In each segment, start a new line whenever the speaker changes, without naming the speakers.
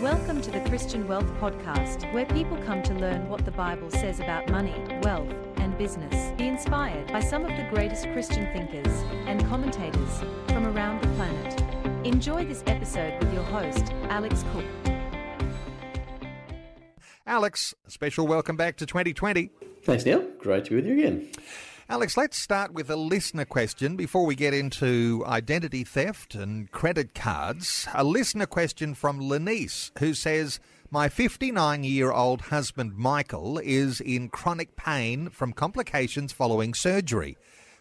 Welcome to the Christian Wealth Podcast, where people come to learn what the Bible says about money, wealth, and business. Be inspired by some of the greatest Christian thinkers and commentators from around the planet. Enjoy this episode with your host, Alex Cook.
Alex, special welcome back to 2020.
Thanks, Neil. Great to be with you again.
Alex, let's start with a listener question before we get into identity theft and credit cards. A listener question from Lenice, who says, My 59 year old husband Michael is in chronic pain from complications following surgery.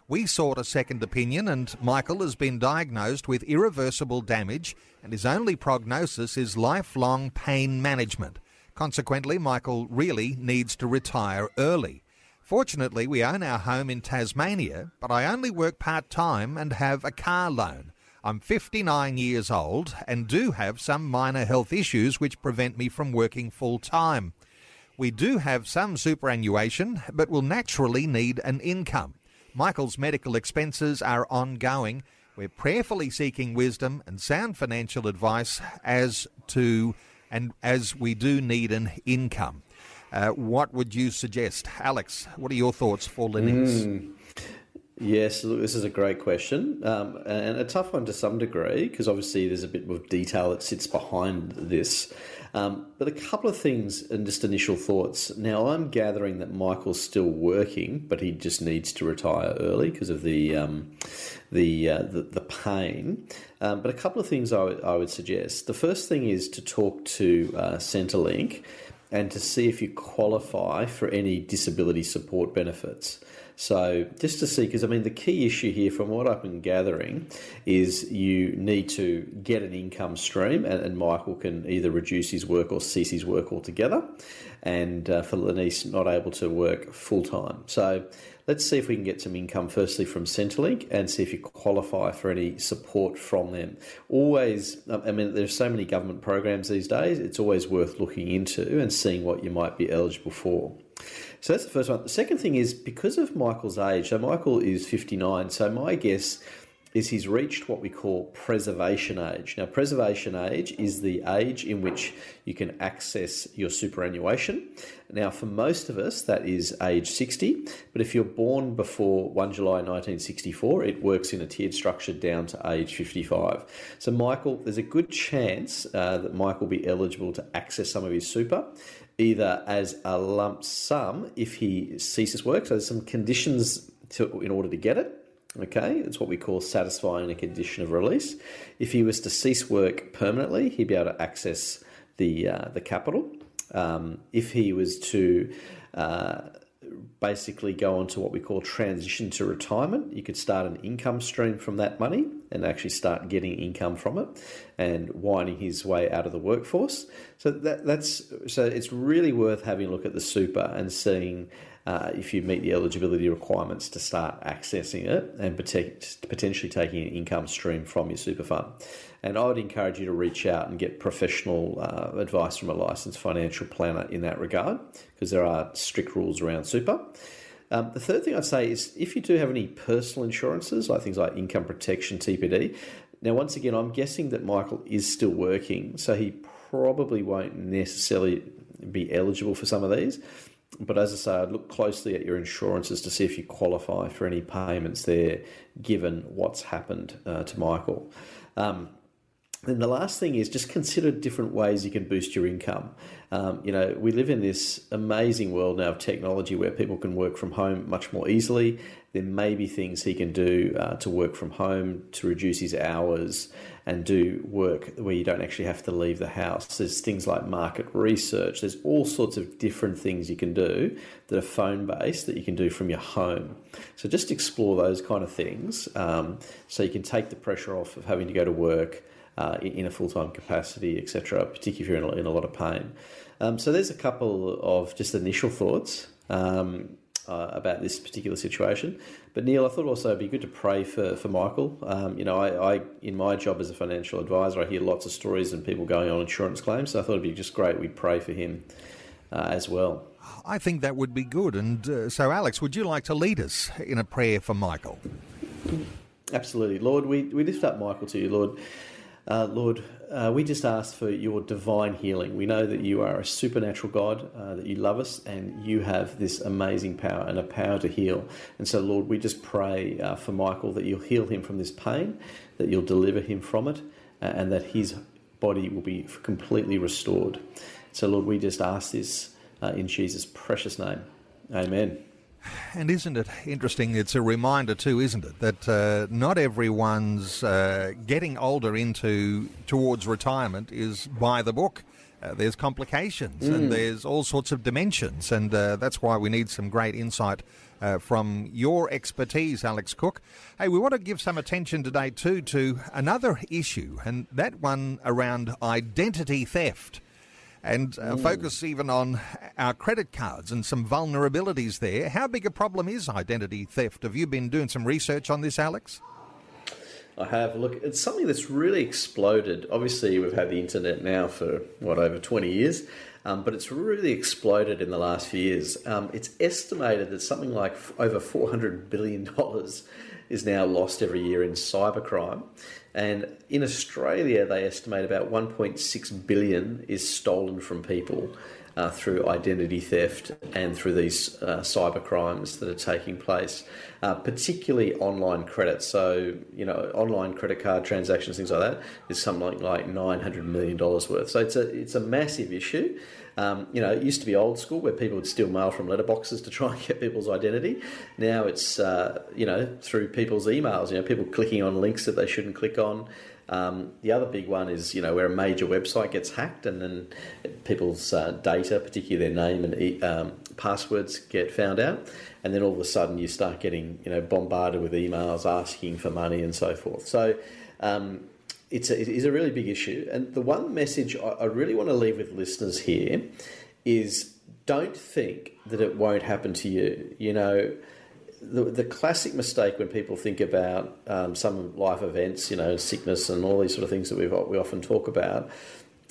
We sought a second opinion, and Michael has been diagnosed with irreversible damage, and his only prognosis is lifelong pain management. Consequently, Michael really needs to retire early. Fortunately, we own our home in Tasmania, but I only work part time and have a car loan. I'm 59 years old and do have some minor health issues which prevent me from working full time. We do have some superannuation, but will naturally need an income. Michael's medical expenses are ongoing. We're prayerfully seeking wisdom and sound financial advice as to and as we do need an income. Uh, what would you suggest? Alex, what are your thoughts for Lenice?
Mm. Yes, look, this is a great question um, and a tough one to some degree because obviously there's a bit of detail that sits behind this. Um, but a couple of things and just initial thoughts. Now, I'm gathering that Michael's still working, but he just needs to retire early because of the um, the, uh, the, the pain. Um, but a couple of things I, w- I would suggest. The first thing is to talk to uh, Centrelink and to see if you qualify for any disability support benefits. So, just to see, because I mean, the key issue here, from what I've been gathering, is you need to get an income stream, and, and Michael can either reduce his work or cease his work altogether, and uh, for Lenice, not able to work full time. So, let's see if we can get some income firstly from Centrelink and see if you qualify for any support from them. Always, I mean, there's so many government programs these days, it's always worth looking into and seeing what you might be eligible for. So that's the first one. The second thing is because of Michael's age, so Michael is 59, so my guess is he's reached what we call preservation age. Now, preservation age is the age in which you can access your superannuation. Now, for most of us, that is age 60, but if you're born before 1 July 1964, it works in a tiered structure down to age 55. So, Michael, there's a good chance uh, that Michael will be eligible to access some of his super either as a lump sum if he ceases work. So there's some conditions to, in order to get it. Okay, it's what we call satisfying a condition of release. If he was to cease work permanently, he'd be able to access the uh, the capital. Um, if he was to uh, basically go on to what we call transition to retirement. You could start an income stream from that money and actually start getting income from it and winding his way out of the workforce. So that, that's so it's really worth having a look at the super and seeing uh, if you meet the eligibility requirements to start accessing it and potentially taking an income stream from your super fund. And I would encourage you to reach out and get professional uh, advice from a licensed financial planner in that regard because there are strict rules around super. Um, the third thing I'd say is if you do have any personal insurances, like things like income protection, TPD. Now, once again, I'm guessing that Michael is still working, so he probably won't necessarily be eligible for some of these. But as I say, I'd look closely at your insurances to see if you qualify for any payments there, given what's happened uh, to Michael. Um, and the last thing is just consider different ways you can boost your income. Um, you know, we live in this amazing world now of technology where people can work from home much more easily. There may be things he can do uh, to work from home to reduce his hours and do work where you don't actually have to leave the house. There's things like market research. There's all sorts of different things you can do that are phone based that you can do from your home. So just explore those kind of things um, so you can take the pressure off of having to go to work uh, in a full time capacity, etc., particularly if you're in a, in a lot of pain. Um, so there's a couple of just initial thoughts. Um, uh, about this particular situation. But Neil, I thought also it'd be good to pray for, for Michael. Um, you know, I, I, in my job as a financial advisor, I hear lots of stories and people going on insurance claims. So I thought it'd be just great we'd pray for him uh, as well.
I think that would be good. And uh, so, Alex, would you like to lead us in a prayer for Michael?
Absolutely, Lord. We we lift up Michael to you, Lord. Uh, Lord, uh, we just ask for your divine healing. We know that you are a supernatural God, uh, that you love us, and you have this amazing power and a power to heal. And so, Lord, we just pray uh, for Michael that you'll heal him from this pain, that you'll deliver him from it, and that his body will be completely restored. So, Lord, we just ask this uh, in Jesus' precious name. Amen.
And isn't it interesting? It's a reminder too, isn't it, that uh, not everyone's uh, getting older into towards retirement is by the book. Uh, there's complications mm. and there's all sorts of dimensions, and uh, that's why we need some great insight uh, from your expertise, Alex Cook. Hey, we want to give some attention today too to another issue, and that one around identity theft and uh, mm. focus even on our credit cards and some vulnerabilities there. How big a problem is identity theft? Have you been doing some research on this, Alex?
I have. Look, it's something that's really exploded. Obviously, we've had the internet now for, what, over 20 years, um, but it's really exploded in the last few years. Um, it's estimated that something like over $400 billion is now lost every year in cybercrime. And in Australia, they estimate about 1.6 billion is stolen from people uh, through identity theft and through these uh, cyber crimes that are taking place, uh, particularly online credit. So, you know, online credit card transactions, things like that, is something like $900 million worth. So it's a, it's a massive issue. Um, you know, it used to be old school where people would steal mail from letterboxes to try and get people's identity. Now it's, uh, you know, through people's emails, you know, people clicking on links that they shouldn't click on. Um, the other big one is, you know, where a major website gets hacked and then people's uh, data, particularly their name and e- um, passwords, get found out. And then all of a sudden you start getting, you know, bombarded with emails asking for money and so forth. So, um, it's a, it is a really big issue. And the one message I, I really want to leave with listeners here is don't think that it won't happen to you. You know, the, the classic mistake when people think about um, some life events, you know, sickness and all these sort of things that we we often talk about,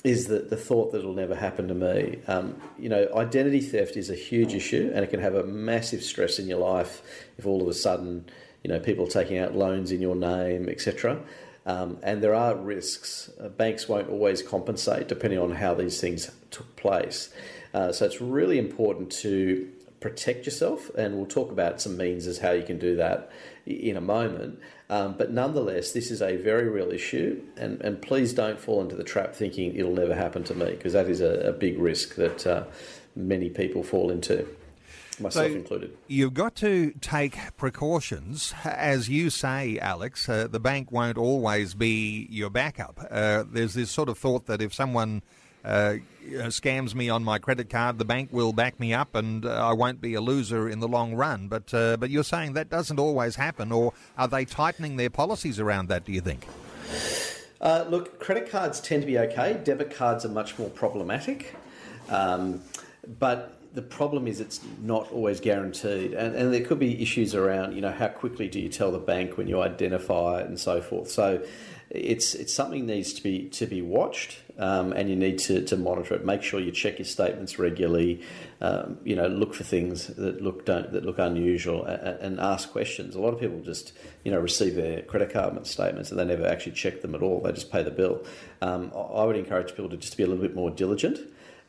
is that the thought that it'll never happen to me. Um, you know, identity theft is a huge issue, and it can have a massive stress in your life if all of a sudden, you know, people are taking out loans in your name, etc. Um, and there are risks. Uh, banks won't always compensate depending on how these things took place. Uh, so it's really important to protect yourself, and we'll talk about some means as how you can do that in a moment. Um, but nonetheless, this is a very real issue, and, and please don't fall into the trap thinking it'll never happen to me, because that is a, a big risk that uh, many people fall into myself so included.
You've got to take precautions. As you say, Alex, uh, the bank won't always be your backup. Uh, there's this sort of thought that if someone uh, scams me on my credit card, the bank will back me up and uh, I won't be a loser in the long run. But, uh, but you're saying that doesn't always happen, or are they tightening their policies around that, do you think?
Uh, look, credit cards tend to be okay. Debit cards are much more problematic. Um, but the problem is it's not always guaranteed, and, and there could be issues around you know how quickly do you tell the bank when you identify it and so forth. So it's it's something needs to be to be watched, um, and you need to, to monitor it. Make sure you check your statements regularly. Um, you know, look for things that look don't that look unusual, and, and, ask questions. A lot of people just you know receive their credit card statements and they never actually check them at all. They just pay the bill. Um, I would encourage people to just be a little bit more diligent.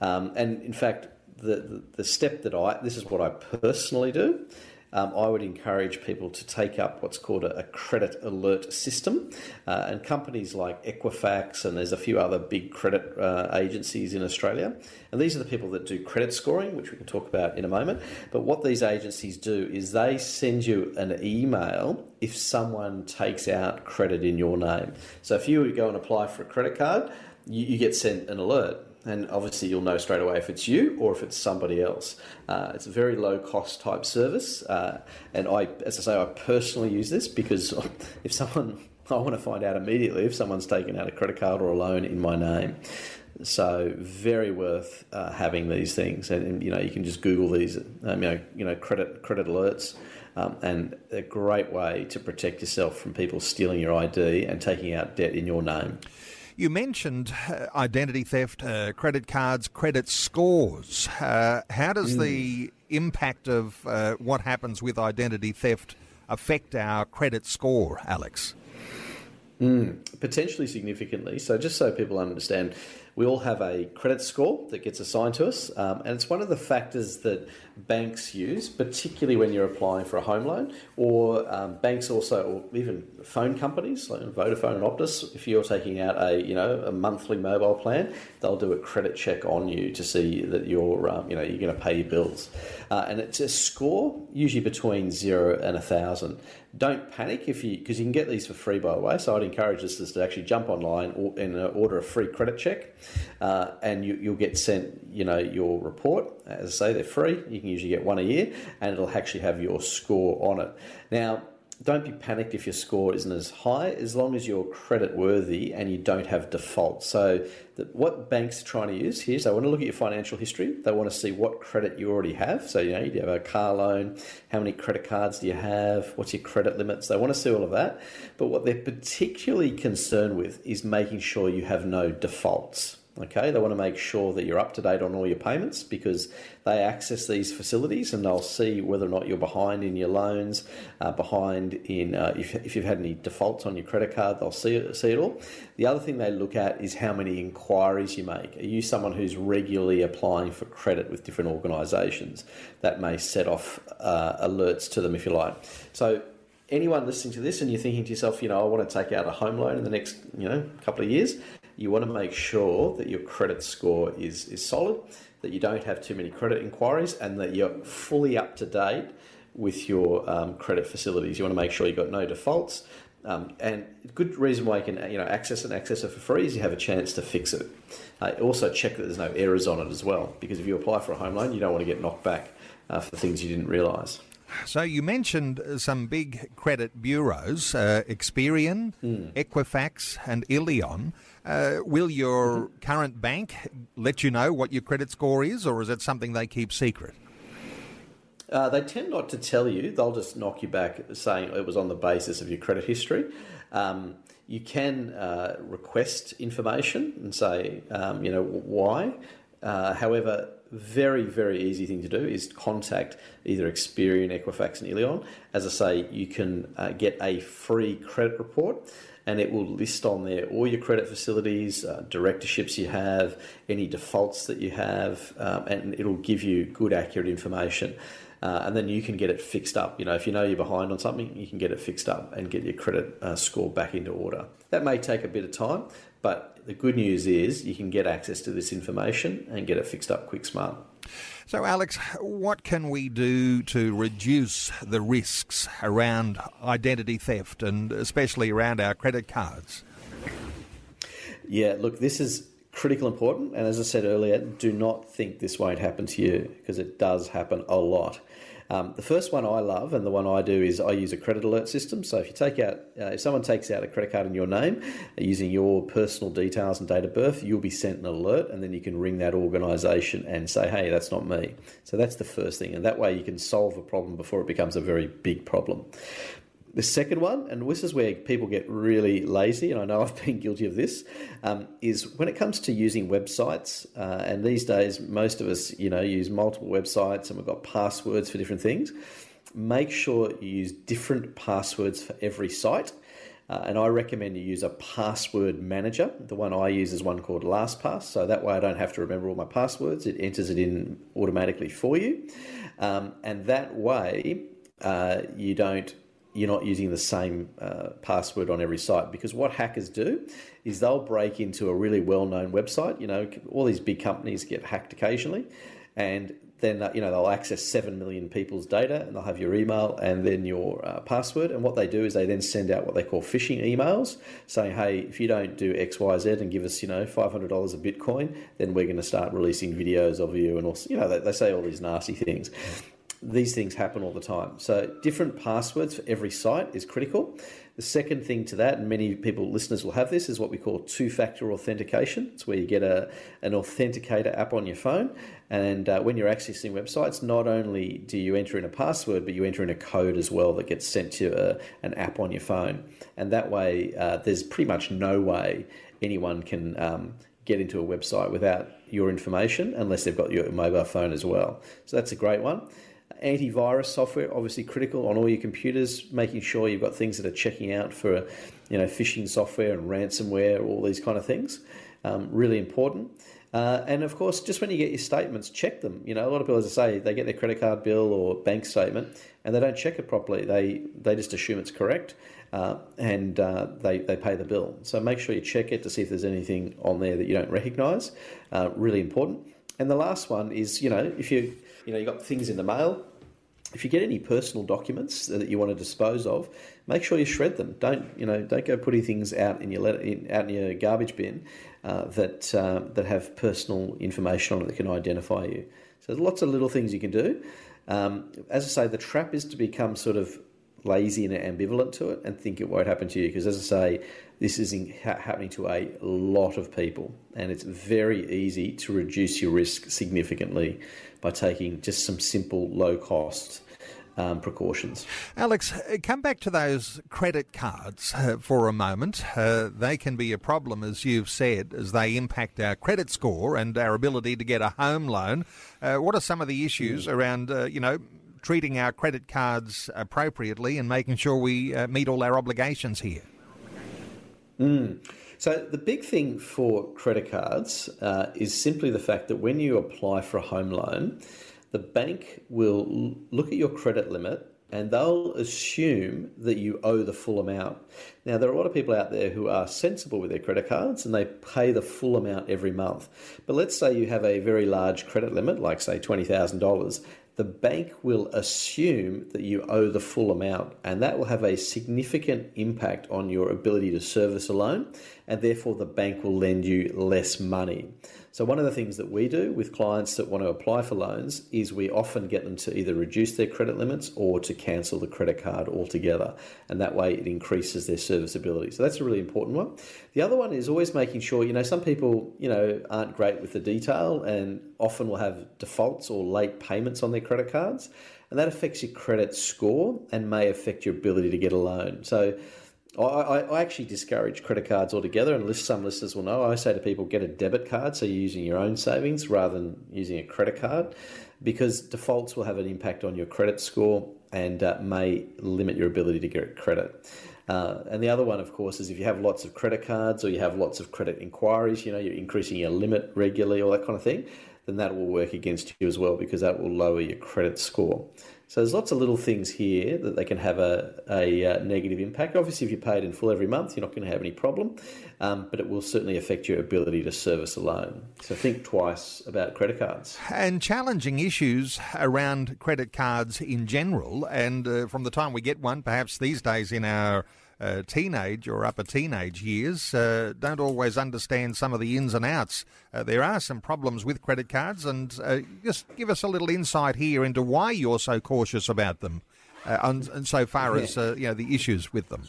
Um, and in fact, the, the, step that I, this is what I personally do. Um, I would encourage people to take up what's called a, a credit alert system. Uh, and companies like Equifax, and there's a few other big credit uh, agencies in Australia. And these are the people that do credit scoring, which we can talk about in a moment. But what these agencies do is they send you an email if someone takes out credit in your name. So if you go and apply for a credit card, you, you get sent an alert and obviously you'll know straight away if it's you or if it's somebody else. Uh, it's a very low cost type service, uh, and I, as I say, I personally use this because if someone, I want to find out immediately if someone's taken out a credit card or a loan in my name. So very worth uh, having these things, and, and, you know you can just Google these, um, you know, you know credit credit alerts. Um, and a great way to protect yourself from people stealing your ID and taking out debt in your name.
You mentioned uh, identity theft, uh, credit cards, credit scores. Uh, how does mm. the impact of uh, what happens with identity theft affect our credit score, Alex?
Mm, potentially significantly. So, just so people understand, we all have a credit score that gets assigned to us, um, and it's one of the factors that banks use, particularly when you're applying for a home loan, or um, banks also, or even phone companies like Vodafone and Optus. If you're taking out a you know a monthly mobile plan, they'll do a credit check on you to see that you're um, you know you're going to pay your bills, uh, and it's a score usually between zero and a thousand. Don't panic if you because you can get these for free by the way. So I'd encourage listeners to actually jump online and uh, order a free credit check, uh, and you, will get sent you know your report. As I say, they're free. You can usually get one a year, and it'll actually have your score on it. Now don't be panicked if your score isn't as high as long as you're credit worthy and you don't have default. So, the, what banks are trying to use here is they want to look at your financial history. They want to see what credit you already have. So, you know, you have a car loan, how many credit cards do you have, what's your credit limits. They want to see all of that. But what they're particularly concerned with is making sure you have no defaults. Okay, they want to make sure that you're up to date on all your payments because they access these facilities and they'll see whether or not you're behind in your loans, uh, behind in uh, if, if you've had any defaults on your credit card, they'll see it, see it all. The other thing they look at is how many inquiries you make. Are you someone who's regularly applying for credit with different organisations? That may set off uh, alerts to them if you like. So anyone listening to this and you're thinking to yourself, you know, I want to take out a home loan in the next, you know, couple of years, you want to make sure that your credit score is, is solid, that you don't have too many credit inquiries, and that you're fully up to date with your um, credit facilities. You want to make sure you've got no defaults. Um, and good reason why you can you know access and access it for free is you have a chance to fix it. Uh, also check that there's no errors on it as well, because if you apply for a home loan, you don't want to get knocked back uh, for things you didn't realise.
So you mentioned some big credit bureaus, uh, Experian, mm. Equifax, and Illion. Uh, will your mm-hmm. current bank let you know what your credit score is, or is it something they keep secret?
Uh, they tend not to tell you. They'll just knock you back saying it was on the basis of your credit history. Um, you can uh, request information and say, um, you know, why. Uh, however, very, very easy thing to do is contact either Experian, Equifax, and Illion. As I say, you can uh, get a free credit report and it will list on there all your credit facilities, uh, directorships you have, any defaults that you have, um, and it'll give you good, accurate information. Uh, and then you can get it fixed up. You know, if you know you're behind on something, you can get it fixed up and get your credit uh, score back into order. That may take a bit of time, but the good news is you can get access to this information and get it fixed up quick smart.
So, Alex, what can we do to reduce the risks around identity theft and especially around our credit cards?
Yeah, look, this is critical important. And as I said earlier, do not think this won't happen to you because it does happen a lot. Um, the first one I love and the one I do is I use a credit alert system. So if you take out, uh, if someone takes out a credit card in your name uh, using your personal details and date of birth, you'll be sent an alert and then you can ring that organisation and say, hey, that's not me. So that's the first thing. And that way you can solve a problem before it becomes a very big problem. The second one, and this is where people get really lazy, and I know I've been guilty of this, um, is when it comes to using websites. Uh, and these days, most of us, you know, use multiple websites, and we've got passwords for different things. Make sure you use different passwords for every site. Uh, and I recommend you use a password manager. The one I use is one called LastPass, so that way I don't have to remember all my passwords. It enters it in automatically for you, um, and that way uh, you don't you're not using the same uh, password on every site. Because what hackers do is they'll break into a really well-known website you know all these big companies get hacked occasionally and then uh, you know they'll access 7 million people's data and they'll have your email and then your uh, password. And what they do is they then send out what they call phishing emails saying hey if you don't do xyz and give us you know $500 of bitcoin then we're going to start releasing videos of you and also you know they, they say all these nasty things these things happen all the time. So, different passwords for every site is critical. The second thing to that, and many people, listeners will have this, is what we call two factor authentication. It's where you get a, an authenticator app on your phone. And uh, when you're accessing websites, not only do you enter in a password, but you enter in a code as well that gets sent to a, uh, an app on your phone. And that way, uh, there's pretty much no way anyone can um, get into a website without your information unless they've got your mobile phone as well. So, that's a great one. Antivirus software, obviously critical on all your computers, making sure you've got things that are checking out for, you know, phishing software and ransomware, all these kind of things. Um, really important. Uh, and of course, just when you get your statements, check them. You know, a lot of people, as I say, they get their credit card bill or bank statement and they don't check it properly. They they just assume it's correct uh, and uh, they, they pay the bill. So make sure you check it to see if there's anything on there that you don't recognise. Uh, really important. And the last one is, you know, if you you know you got things in the mail, if you get any personal documents that you want to dispose of, make sure you shred them. Don't you know? Don't go putting things out in your letter, in, out in your garbage bin uh, that uh, that have personal information on it that can identify you. So there's lots of little things you can do. Um, as I say, the trap is to become sort of lazy and ambivalent to it and think it won't happen to you. Because as I say, this is in, ha- happening to a lot of people, and it's very easy to reduce your risk significantly by taking just some simple, low cost. Um, precautions.
Alex, come back to those credit cards uh, for a moment. Uh, they can be a problem, as you've said, as they impact our credit score and our ability to get a home loan. Uh, what are some of the issues mm. around, uh, you know, treating our credit cards appropriately and making sure we uh, meet all our obligations here?
Mm. So, the big thing for credit cards uh, is simply the fact that when you apply for a home loan, the bank will look at your credit limit and they'll assume that you owe the full amount. Now, there are a lot of people out there who are sensible with their credit cards and they pay the full amount every month. But let's say you have a very large credit limit, like say $20,000, the bank will assume that you owe the full amount, and that will have a significant impact on your ability to service a loan, and therefore the bank will lend you less money. So, one of the things that we do with clients that want to apply for loans is we often get them to either reduce their credit limits or to cancel the credit card altogether. And that way it increases their serviceability. So, that's a really important one. The other one is always making sure, you know, some people, you know, aren't great with the detail and often will have defaults or late payments on their credit cards. And that affects your credit score and may affect your ability to get a loan. So, I, I, actually discourage credit cards altogether, and some listeners will know. I say to people, get a debit card so you're using your own savings rather than using a credit card, because defaults will have an impact on your credit score and uh, may limit your ability to get credit. Uh, and the other one, of course, is if you have lots of credit cards or you have lots of credit inquiries, you know, you're increasing your limit regularly, all that kind of thing, then that will work against you as well because that will lower your credit score. So there's lots of little things here that they can have a, a, a uh, negative impact. Obviously, if you pay it in full every month, you're not going to have any problem, um, but it will certainly affect your ability to service a loan. So think twice about credit cards.
And challenging issues around credit cards in general, and uh, from the time we get one, perhaps these days in our uh, teenage or upper teenage years uh, don't always understand some of the ins and outs. Uh, there are some problems with credit cards, and uh, just give us a little insight here into why you're so cautious about them, uh, and, and, so far as uh, you know the issues with them.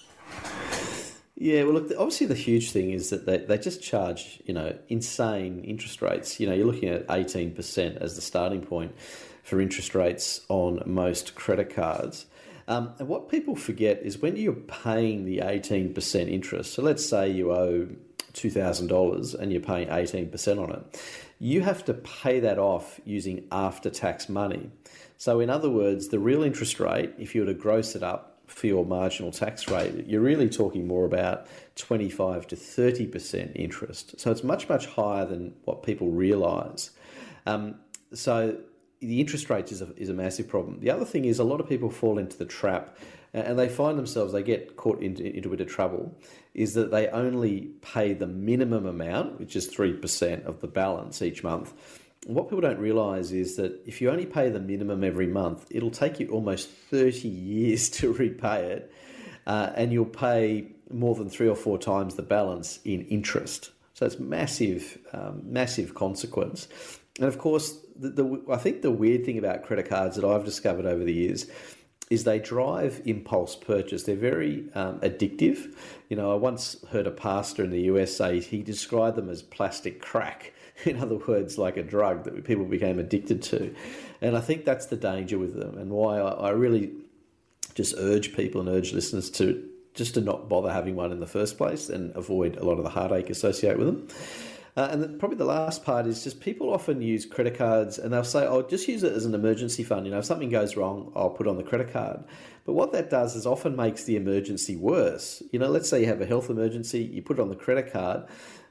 Yeah, well, look, obviously the huge thing is that they, they just charge, you know, insane interest rates. You know, you're looking at 18% as the starting point for interest rates on most credit cards. Um, and what people forget is when you're paying the 18% interest, so let's say you owe $2,000 and you're paying 18% on it, you have to pay that off using after tax money. So, in other words, the real interest rate, if you were to gross it up for your marginal tax rate, you're really talking more about 25 to 30% interest. So, it's much, much higher than what people realize. Um, so, the interest rates is a, is a massive problem. The other thing is a lot of people fall into the trap and they find themselves, they get caught into, into a bit of trouble, is that they only pay the minimum amount, which is 3% of the balance each month. what people don't realize is that if you only pay the minimum every month, it'll take you almost 30 years to repay it, uh, and you'll pay more than three or four times the balance in interest. So it's massive, um, massive consequence. And of course, the, the, I think the weird thing about credit cards that I've discovered over the years is they drive impulse purchase. They're very um, addictive. You know, I once heard a pastor in the US say he described them as plastic crack. In other words, like a drug that people became addicted to. And I think that's the danger with them and why I, I really just urge people and urge listeners to just to not bother having one in the first place and avoid a lot of the heartache associated with them. Uh, and the, probably the last part is just people often use credit cards and they'll say, "Oh, just use it as an emergency fund. You know, if something goes wrong, I'll put on the credit card." But what that does is often makes the emergency worse. You know, let's say you have a health emergency, you put it on the credit card.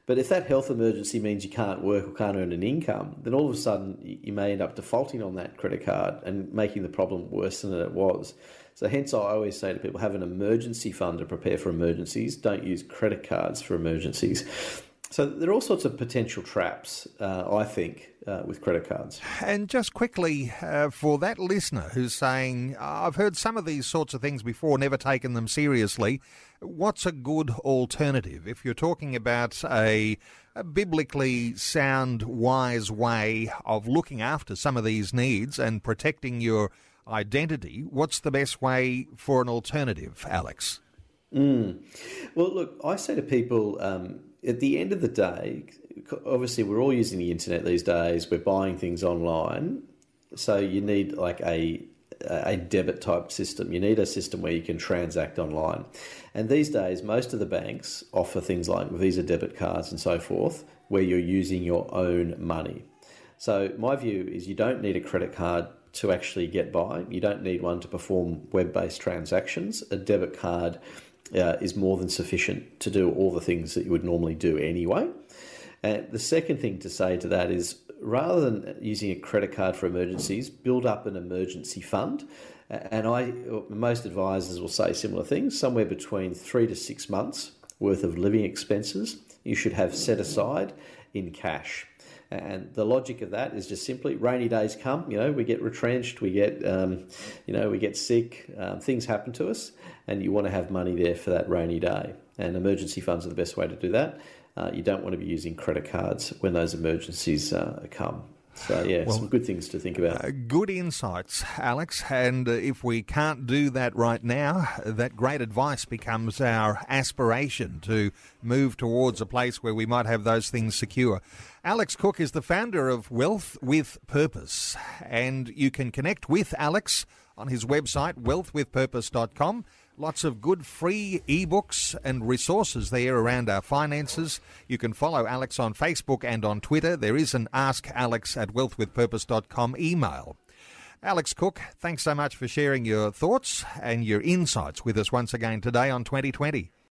But if that health emergency means you can't work or can't earn an income, then all of a sudden you may end up defaulting on that credit card and making the problem worse than it was. So, hence, I always say to people have an emergency fund to prepare for emergencies. Don't use credit cards for emergencies. So there are all sorts of potential traps, uh, I think, uh, with credit cards.
And just quickly, uh, for that listener who's saying, I've heard some of these sorts of things before, never taken them seriously, what's a good alternative? If you're talking about a, a biblically sound, wise way of looking after some of these needs and protecting your identity, what's the best way for an alternative, Alex?
Mm. Well, look, I say to people, um, at the end of the day, obviously we're all using the internet these days. We're buying things online, so you need like a a debit type system. You need a system where you can transact online. And these days, most of the banks offer things like Visa debit cards and so forth, where you're using your own money. So my view is you don't need a credit card to actually get by. You don't need one to perform web-based transactions. A debit card uh, is more than sufficient to do all the things that you would normally do anyway. And the second thing to say to that is rather than using a credit card for emergencies, build up an emergency fund. And I, most advisors will say similar things, somewhere between three to six months worth of living expenses you should have set aside in cash. And the logic of that is just simply rainy days come. You know, we get retrenched, we get, um, you know, we get sick, um, things happen to us, and you want to have money there for that rainy day. And emergency funds are the best way to do that. Uh, you don't want to be using credit cards when those emergencies uh, come. So, yeah, well, some good things to think about.
Uh, good insights, Alex. And uh, if we can't do that right now, that great advice becomes our aspiration to move towards a place where we might have those things secure. Alex Cook is the founder of Wealth with Purpose, and you can connect with Alex on his website, wealthwithpurpose.com. Lots of good free ebooks and resources there around our finances. You can follow Alex on Facebook and on Twitter. There is an Ask Alex at wealthwithpurpose.com email. Alex Cook, thanks so much for sharing your thoughts and your insights with us once again today on 2020.